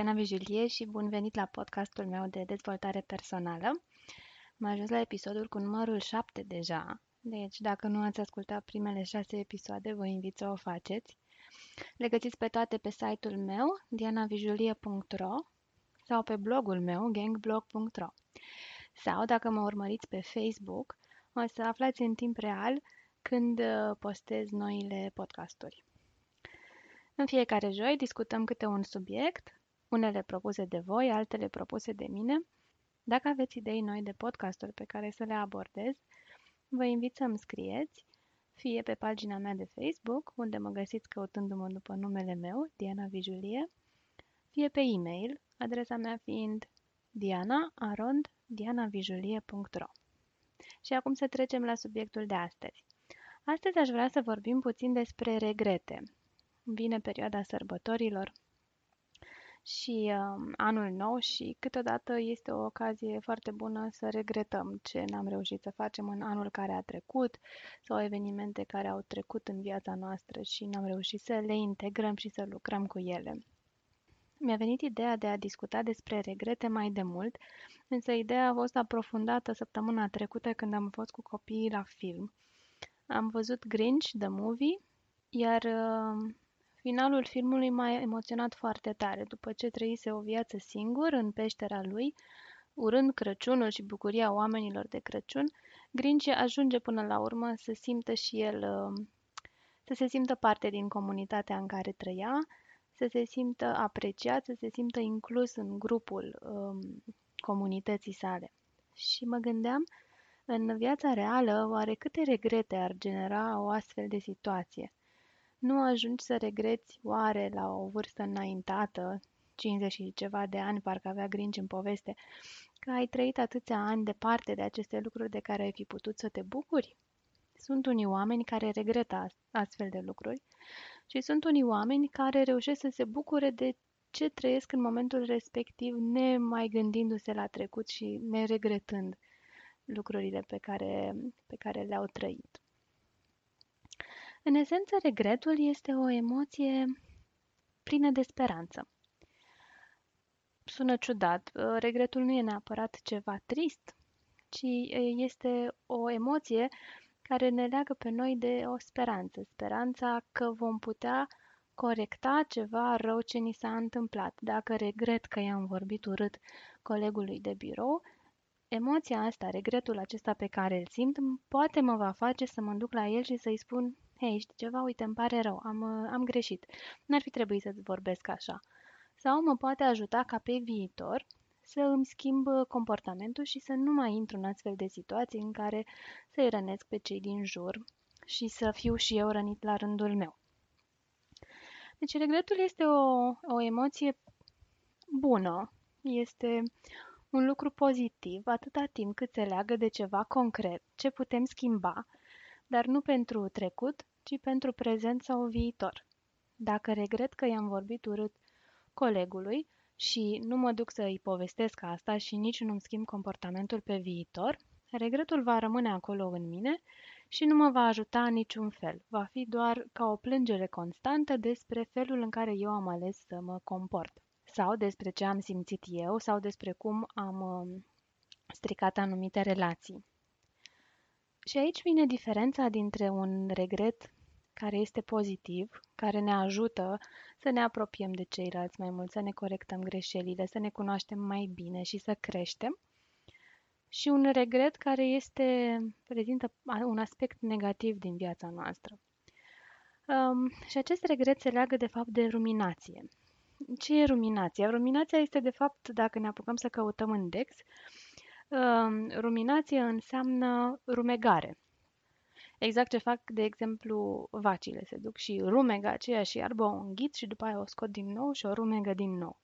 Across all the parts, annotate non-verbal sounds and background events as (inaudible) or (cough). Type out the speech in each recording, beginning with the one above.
Diana Vijulie și bun venit la podcastul meu de dezvoltare personală. Am ajuns la episodul cu numărul 7 deja, deci dacă nu ați ascultat primele 6 episoade, vă invit să o faceți. Le găsiți pe toate pe site-ul meu, dianavijulie.ro sau pe blogul meu, gangblog.ro. Sau, dacă mă urmăriți pe Facebook, o să aflați în timp real când uh, postez noile podcasturi. În fiecare joi discutăm câte un subiect, unele propuse de voi, altele propuse de mine. Dacă aveți idei noi de podcasturi pe care să le abordez, vă invit să-mi scrieți, fie pe pagina mea de Facebook, unde mă găsiți căutându-mă după numele meu, Diana Vijulie, fie pe e-mail, adresa mea fiind diana.arond.dianavijulie.ro Și acum să trecem la subiectul de astăzi. Astăzi aș vrea să vorbim puțin despre regrete, vine perioada sărbătorilor și uh, anul nou și câteodată este o ocazie foarte bună să regretăm ce n-am reușit să facem în anul care a trecut sau evenimente care au trecut în viața noastră și n-am reușit să le integrăm și să lucrăm cu ele. Mi-a venit ideea de a discuta despre regrete mai de mult, însă ideea a fost aprofundată săptămâna trecută când am fost cu copiii la film. Am văzut Grinch, The Movie, iar uh, Finalul filmului m-a emoționat foarte tare. După ce trăise o viață singur în peștera lui, urând Crăciunul și bucuria oamenilor de Crăciun, Grinch ajunge până la urmă să simtă și el, uh, să se simtă parte din comunitatea în care trăia, să se simtă apreciat, să se simtă inclus în grupul um, comunității sale. Și mă gândeam, în viața reală, oare câte regrete ar genera o astfel de situație? Nu ajungi să regreți oare la o vârstă înaintată, 50 și ceva de ani, parcă avea grinci în poveste, că ai trăit atâția ani departe de aceste lucruri de care ai fi putut să te bucuri? Sunt unii oameni care regretă astfel de lucruri și sunt unii oameni care reușesc să se bucure de ce trăiesc în momentul respectiv, nemai gândindu-se la trecut și neregretând lucrurile pe care, pe care le-au trăit. În esență, regretul este o emoție plină de speranță. Sună ciudat, regretul nu e neapărat ceva trist, ci este o emoție care ne leagă pe noi de o speranță, speranța că vom putea corecta ceva rău ce ni s-a întâmplat. Dacă regret că i-am vorbit urât colegului de birou, emoția asta, regretul acesta pe care îl simt, poate mă va face să mă duc la el și să-i spun Hei, știi ceva? Uite, îmi pare rău, am, uh, am greșit. N-ar fi trebuit să-ți vorbesc așa. Sau mă poate ajuta ca pe viitor să îmi schimb uh, comportamentul și să nu mai intru în astfel de situații în care să-i rănesc pe cei din jur și să fiu și eu rănit la rândul meu. Deci regretul este o, o emoție bună, este un lucru pozitiv atâta timp cât se leagă de ceva concret, ce putem schimba, dar nu pentru trecut, ci pentru prezent sau viitor. Dacă regret că i-am vorbit urât colegului și nu mă duc să îi povestesc asta și nici nu-mi schimb comportamentul pe viitor, regretul va rămâne acolo în mine și nu mă va ajuta în niciun fel. Va fi doar ca o plângere constantă despre felul în care eu am ales să mă comport sau despre ce am simțit eu sau despre cum am um, stricat anumite relații. Și aici vine diferența dintre un regret care este pozitiv, care ne ajută să ne apropiem de ceilalți mai mult, să ne corectăm greșelile, să ne cunoaștem mai bine și să creștem, și un regret care este, prezintă un aspect negativ din viața noastră. Um, și acest regret se leagă de fapt de ruminație. Ce e ruminația? Ruminația este de fapt, dacă ne apucăm să căutăm în Dex, ruminație înseamnă rumegare. Exact ce fac, de exemplu, vacile. Se duc și rumegă aceeași iarbă, o înghit și după aia o scot din nou și o rumegă din nou.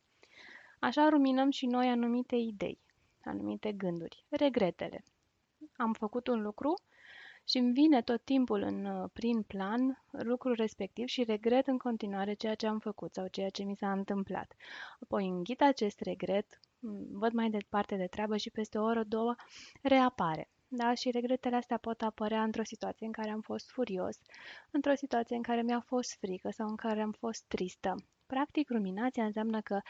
Așa ruminăm și noi anumite idei, anumite gânduri, regretele. Am făcut un lucru și îmi vine tot timpul în prin plan lucrul respectiv și regret în continuare ceea ce am făcut sau ceea ce mi s-a întâmplat. Apoi înghit acest regret, văd mai departe de treabă și peste o oră, două, reapare. Da? Și regretele astea pot apărea într-o situație în care am fost furios, într-o situație în care mi-a fost frică sau în care am fost tristă. Practic, ruminația înseamnă că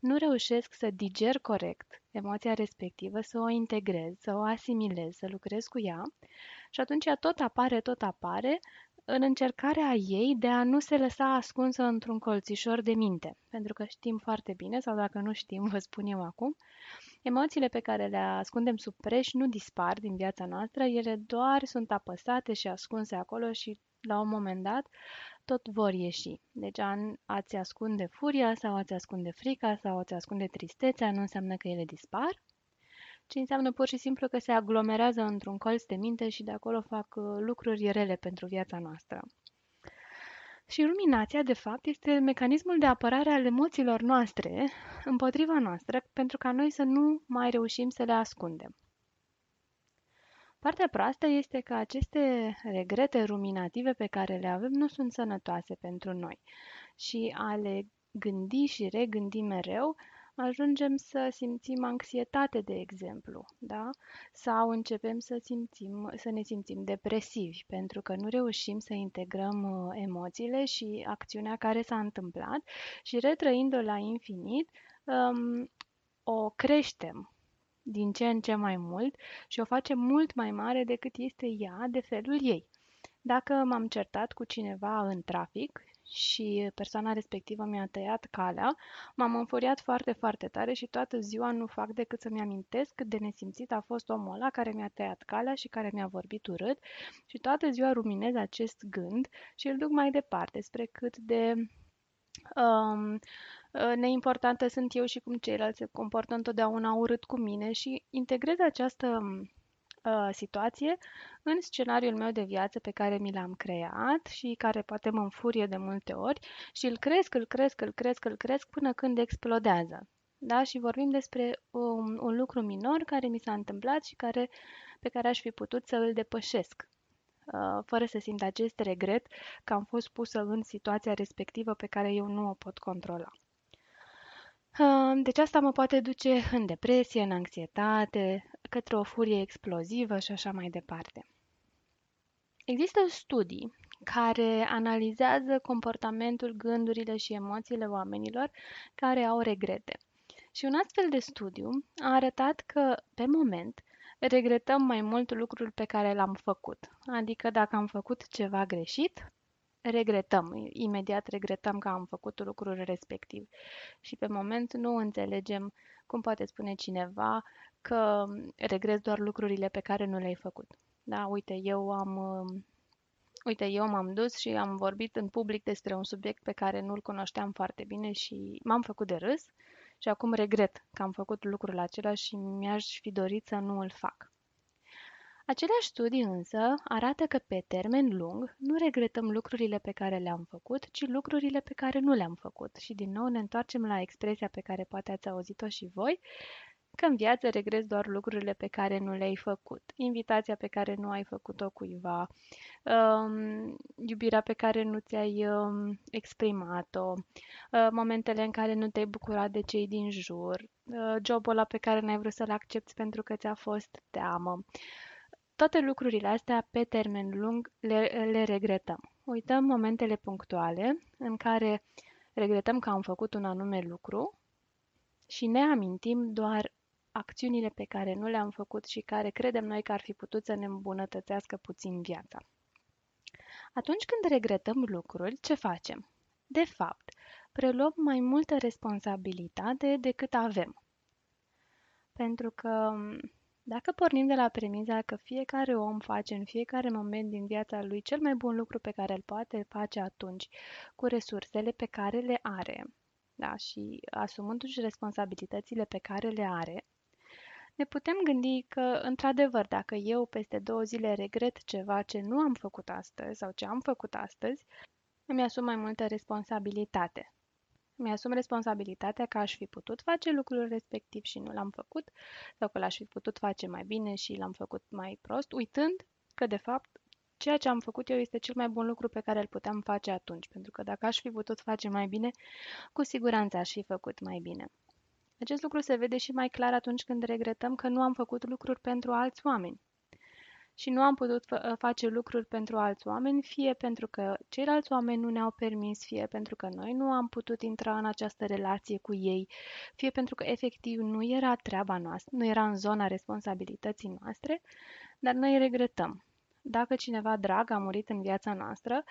nu reușesc să diger corect emoția respectivă, să o integrez, să o asimilez, să lucrez cu ea și atunci ea tot apare, tot apare în încercarea ei de a nu se lăsa ascunsă într-un colțișor de minte. Pentru că știm foarte bine, sau dacă nu știm, vă spun eu acum, emoțiile pe care le ascundem sub preș nu dispar din viața noastră, ele doar sunt apăsate și ascunse acolo și la un moment dat tot vor ieși. Deci a-ți ascunde furia sau a-ți ascunde frica sau a-ți ascunde tristețea nu înseamnă că ele dispar, ci înseamnă pur și simplu că se aglomerează într-un colț de minte și de acolo fac uh, lucruri rele pentru viața noastră. Și ruminația, de fapt, este mecanismul de apărare al emoțiilor noastre împotriva noastră pentru ca noi să nu mai reușim să le ascundem. Partea proastă este că aceste regrete ruminative pe care le avem nu sunt sănătoase pentru noi și a le gândi și regândi mereu ajungem să simțim anxietate, de exemplu, da? Sau începem să, simțim, să ne simțim depresivi pentru că nu reușim să integrăm uh, emoțiile și acțiunea care s-a întâmplat și retrăind-o la infinit, um, o creștem din ce în ce mai mult și o facem mult mai mare decât este ea de felul ei. Dacă m-am certat cu cineva în trafic și persoana respectivă mi-a tăiat calea, m-am înfuriat foarte, foarte tare și toată ziua nu fac decât să-mi amintesc cât de nesimțit a fost omul ăla care mi-a tăiat calea și care mi-a vorbit urât și toată ziua ruminez acest gând și îl duc mai departe spre cât de um, neimportantă sunt eu și cum ceilalți se comportă întotdeauna urât cu mine și integrez această uh, situație în scenariul meu de viață pe care mi l-am creat și care poate mă înfurie de multe ori și îl cresc, îl cresc, îl cresc, îl cresc până când explodează. Da? Și vorbim despre un, un lucru minor care mi s-a întâmplat și care, pe care aș fi putut să îl depășesc uh, fără să simt acest regret că am fost pusă în situația respectivă pe care eu nu o pot controla. Deci asta mă poate duce în depresie, în anxietate, către o furie explozivă și așa mai departe. Există studii care analizează comportamentul, gândurile și emoțiile oamenilor care au regrete. Și un astfel de studiu a arătat că, pe moment, regretăm mai mult lucrul pe care l-am făcut. Adică dacă am făcut ceva greșit, regretăm, imediat regretăm că am făcut lucrul respectiv. Și pe moment nu înțelegem cum poate spune cineva că regret doar lucrurile pe care nu le-ai făcut. Da, uite, eu am Uite, eu m-am dus și am vorbit în public despre un subiect pe care nu-l cunoșteam foarte bine și m-am făcut de râs și acum regret că am făcut lucrul acela și mi-aș fi dorit să nu îl fac. Aceleași studii însă arată că pe termen lung nu regretăm lucrurile pe care le-am făcut, ci lucrurile pe care nu le-am făcut. Și din nou ne întoarcem la expresia pe care poate ați auzit-o și voi, că în viață regreți doar lucrurile pe care nu le-ai făcut. Invitația pe care nu ai făcut-o cuiva, um, iubirea pe care nu ți-ai um, exprimat-o, uh, momentele în care nu te-ai bucurat de cei din jur, uh, jobul ăla pe care n-ai vrut să-l accepti pentru că ți-a fost teamă. Toate lucrurile astea, pe termen lung, le, le regretăm. Uităm momentele punctuale în care regretăm că am făcut un anume lucru și ne amintim doar acțiunile pe care nu le-am făcut și care credem noi că ar fi putut să ne îmbunătățească puțin viața. Atunci când regretăm lucruri, ce facem? De fapt, preluăm mai multă responsabilitate decât avem. Pentru că dacă pornim de la premiza că fiecare om face în fiecare moment din viața lui cel mai bun lucru pe care îl poate face atunci, cu resursele pe care le are, da, și asumându-și responsabilitățile pe care le are, ne putem gândi că, într-adevăr, dacă eu peste două zile regret ceva ce nu am făcut astăzi sau ce am făcut astăzi, îmi asum mai multă responsabilitate. Mi-asum responsabilitatea că aș fi putut face lucrul respectiv și nu l-am făcut, sau că l-aș fi putut face mai bine și l-am făcut mai prost, uitând că, de fapt, ceea ce am făcut eu este cel mai bun lucru pe care îl puteam face atunci, pentru că dacă aș fi putut face mai bine, cu siguranță aș fi făcut mai bine. Acest lucru se vede și mai clar atunci când regretăm că nu am făcut lucruri pentru alți oameni. și nu am putut face lucruri pentru alți oameni, fie pentru că ceilalți oameni nu ne-au permis, fie pentru că noi nu am putut intra în această relație cu ei, fie pentru că efectiv nu era treaba noastră, nu era în zona responsabilității noastre, dar noi regretăm. Dacă cineva drag a murit în viața noastră,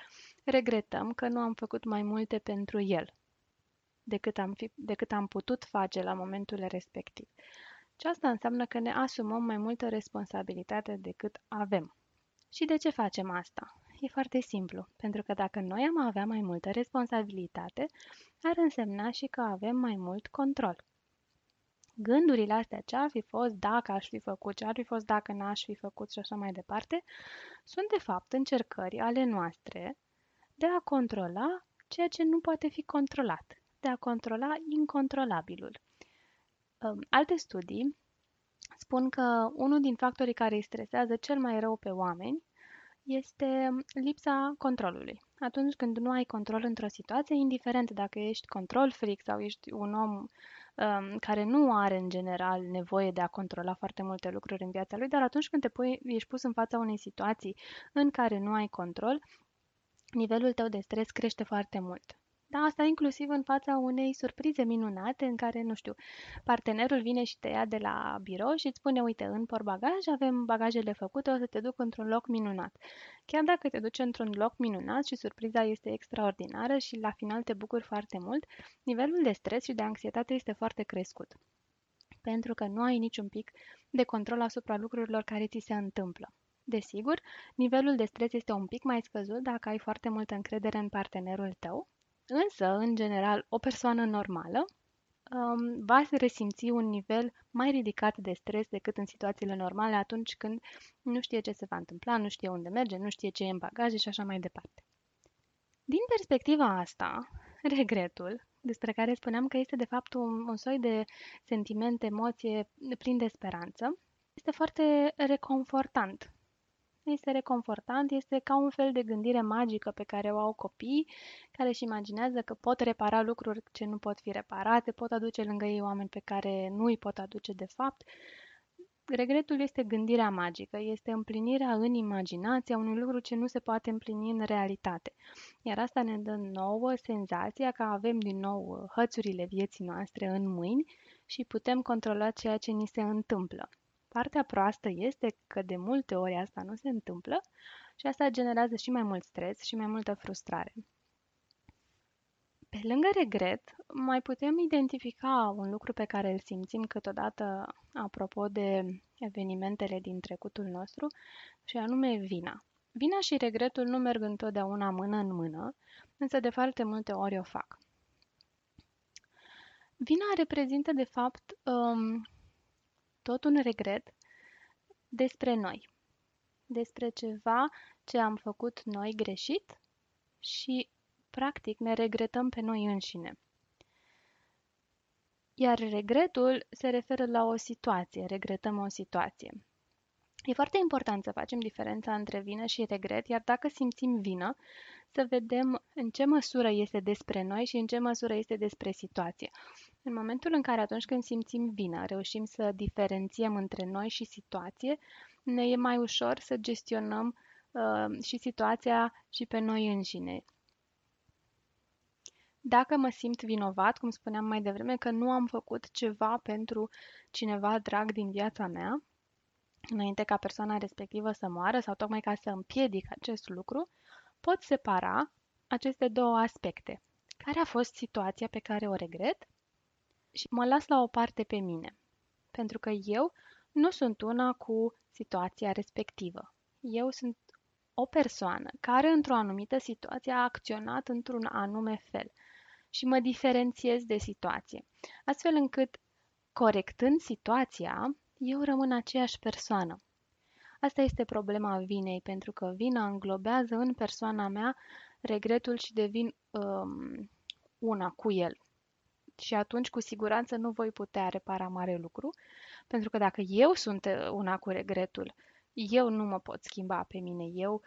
regretăm că nu am făcut mai multe pentru el decât am, fi, decât am putut face la momentul respectiv. Și asta înseamnă că ne asumăm mai multă responsabilitate decât avem. Și de ce facem asta? E foarte simplu, pentru că dacă noi am avea mai multă responsabilitate, ar însemna și că avem mai mult control. Gândurile astea, ce ar fi fost dacă aș fi făcut, ce ar fi fost dacă n-aș fi făcut și așa mai departe, sunt de fapt încercări ale noastre de a controla ceea ce nu poate fi controlat, de a controla incontrolabilul. Alte studii spun că unul din factorii care îi stresează cel mai rău pe oameni este lipsa controlului. Atunci când nu ai control într-o situație, indiferent dacă ești control freak sau ești un om um, care nu are în general nevoie de a controla foarte multe lucruri în viața lui, dar atunci când te pui, ești pus în fața unei situații în care nu ai control, nivelul tău de stres crește foarte mult. Da, asta inclusiv în fața unei surprize minunate în care, nu știu, partenerul vine și te ia de la birou și îți spune, uite, în portbagaj avem bagajele făcute, o să te duc într-un loc minunat. Chiar dacă te duci într-un loc minunat și surpriza este extraordinară și la final te bucuri foarte mult, nivelul de stres și de anxietate este foarte crescut. Pentru că nu ai niciun pic de control asupra lucrurilor care ți se întâmplă. Desigur, nivelul de stres este un pic mai scăzut dacă ai foarte multă încredere în partenerul tău Însă, în general, o persoană normală um, va resimți un nivel mai ridicat de stres decât în situațiile normale atunci când nu știe ce se va întâmpla, nu știe unde merge, nu știe ce e în bagaje și așa mai departe. Din perspectiva asta, (laughs) regretul, despre care spuneam că este de fapt un, un soi de sentiment, emoție plin de speranță, este foarte reconfortant este reconfortant, este ca un fel de gândire magică pe care o au copiii, care își imaginează că pot repara lucruri ce nu pot fi reparate, pot aduce lângă ei oameni pe care nu îi pot aduce de fapt. Regretul este gândirea magică, este împlinirea în imaginația unui lucru ce nu se poate împlini în realitate. Iar asta ne dă nouă senzația că avem din nou hățurile vieții noastre în mâini și putem controla ceea ce ni se întâmplă. Partea proastă este că de multe ori asta nu se întâmplă și asta generează și mai mult stres și mai multă frustrare. Pe lângă regret, mai putem identifica un lucru pe care îl simțim câteodată apropo de evenimentele din trecutul nostru, și anume vina. Vina și regretul nu merg întotdeauna mână în mână, însă de foarte multe ori o fac. Vina reprezintă, de fapt, um, tot un regret despre noi, despre ceva ce am făcut noi greșit și, practic, ne regretăm pe noi înșine. Iar regretul se referă la o situație, regretăm o situație. E foarte important să facem diferența între vină și regret, iar dacă simțim vină, să vedem în ce măsură este despre noi și în ce măsură este despre situație. În momentul în care atunci când simțim vina, reușim să diferențiem între noi și situație, ne e mai ușor să gestionăm uh, și situația și pe noi înșine. Dacă mă simt vinovat, cum spuneam mai devreme, că nu am făcut ceva pentru cineva drag din viața mea, înainte ca persoana respectivă să moară sau tocmai ca să împiedic acest lucru, pot separa aceste două aspecte. Care a fost situația pe care o regret și mă las la o parte pe mine. Pentru că eu nu sunt una cu situația respectivă. Eu sunt o persoană care într-o anumită situație a acționat într-un anume fel și mă diferențiez de situație, astfel încât, corectând situația, eu rămân aceeași persoană. Asta este problema vinei, pentru că vina înglobează în persoana mea regretul și devin um, una cu el și atunci cu siguranță nu voi putea repara mare lucru, pentru că dacă eu sunt uh, una cu regretul, eu nu mă pot schimba pe mine, eu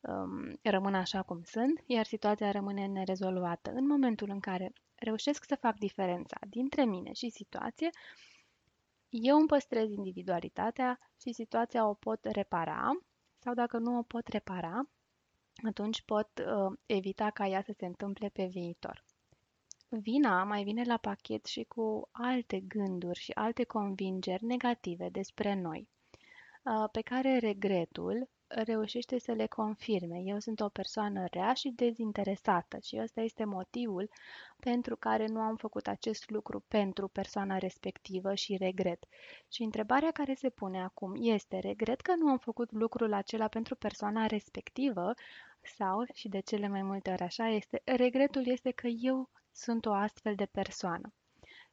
um, rămân așa cum sunt, iar situația rămâne nerezolvată. În momentul în care reușesc să fac diferența dintre mine și situație, eu îmi păstrez individualitatea și situația o pot repara sau dacă nu o pot repara, atunci pot uh, evita ca ea să se întâmple pe viitor. Vina mai vine la pachet și cu alte gânduri și alte convingeri negative despre noi, uh, pe care regretul reușește să le confirme. Eu sunt o persoană rea și dezinteresată și ăsta este motivul pentru care nu am făcut acest lucru pentru persoana respectivă și regret. Și întrebarea care se pune acum este, regret că nu am făcut lucrul acela pentru persoana respectivă sau, și de cele mai multe ori așa este, regretul este că eu sunt o astfel de persoană.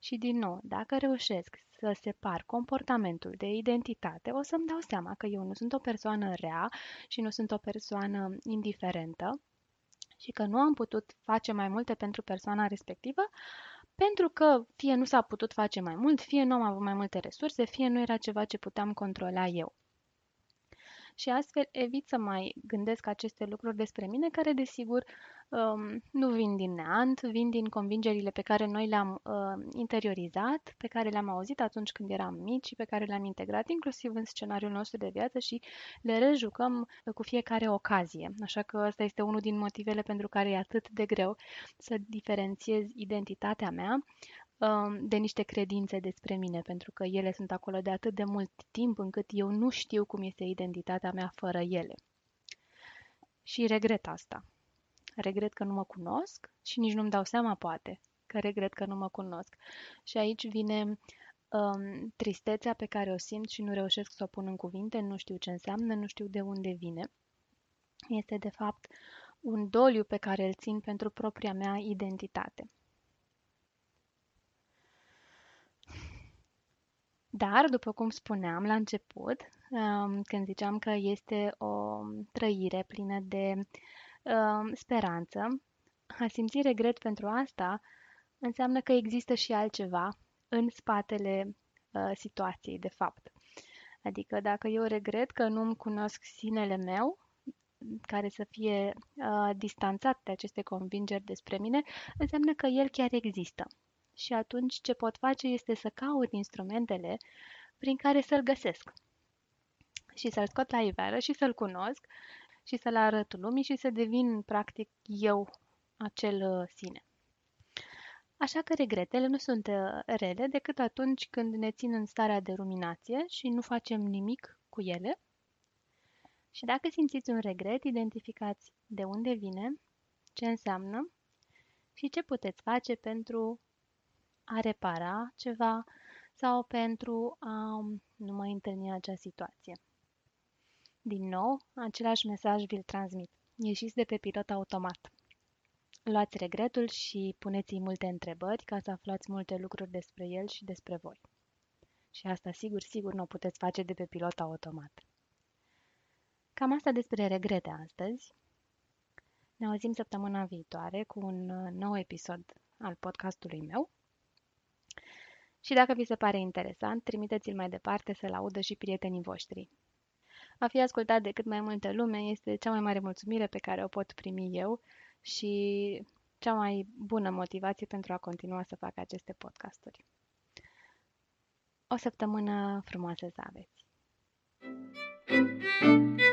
Și din nou, dacă reușesc să separ comportamentul de identitate, o să-mi dau seama că eu nu sunt o persoană rea și nu sunt o persoană indiferentă și că nu am putut face mai multe pentru persoana respectivă, pentru că fie nu s-a putut face mai mult, fie nu am avut mai multe resurse, fie nu era ceva ce puteam controla eu și astfel evit să mai gândesc aceste lucruri despre mine, care desigur um, nu vin din neant, vin din convingerile pe care noi le-am uh, interiorizat, pe care le-am auzit atunci când eram mici și pe care le-am integrat inclusiv în scenariul nostru de viață și le rejucăm cu fiecare ocazie. Așa că ăsta este unul din motivele pentru care e atât de greu să diferențiez identitatea mea Um, de niște credințe despre mine, pentru că ele sunt acolo de atât de mult timp încât eu nu știu cum este identitatea mea fără ele. Și regret asta. Regret că nu mă cunosc și nici nu-mi dau seama, poate, că regret că nu mă cunosc. Și aici vine um, tristețea pe care o simt și nu reușesc să o pun în cuvinte, nu știu ce înseamnă, nu știu de unde vine. Este, de fapt, un doliu pe care îl țin pentru propria mea identitate. Dar, după cum spuneam la început, um, când ziceam că este o trăire plină de um, speranță, a simți regret pentru asta înseamnă că există și altceva în spatele uh, situației, de fapt. Adică dacă eu regret că nu-mi cunosc sinele meu, care să fie uh, distanțat de aceste convingeri despre mine, înseamnă că el chiar există și atunci ce pot face este să caut instrumentele prin care să-l găsesc și să-l scot la iveală și să-l cunosc și să-l arăt lumii și să devin practic eu acel uh, sine. Așa că regretele nu sunt uh, rele decât atunci când ne țin în starea de ruminație și nu facem nimic cu ele. Și dacă simțiți un regret, identificați de unde vine, ce înseamnă și ce puteți face pentru a repara ceva sau pentru a nu mai întâlni acea situație. Din nou, același mesaj vi-l transmit. Ieșiți de pe pilot automat. Luați regretul și puneți-i multe întrebări ca să aflați multe lucruri despre el și despre voi. Și asta sigur, sigur nu o puteți face de pe pilot automat. Cam asta despre regrete astăzi. Ne auzim săptămâna viitoare cu un nou episod al podcastului meu. Și dacă vi se pare interesant, trimiteți-l mai departe să-l audă și prietenii voștri. A fi ascultat de cât mai multă lume este cea mai mare mulțumire pe care o pot primi eu și cea mai bună motivație pentru a continua să fac aceste podcasturi. O săptămână frumoasă să aveți! thank you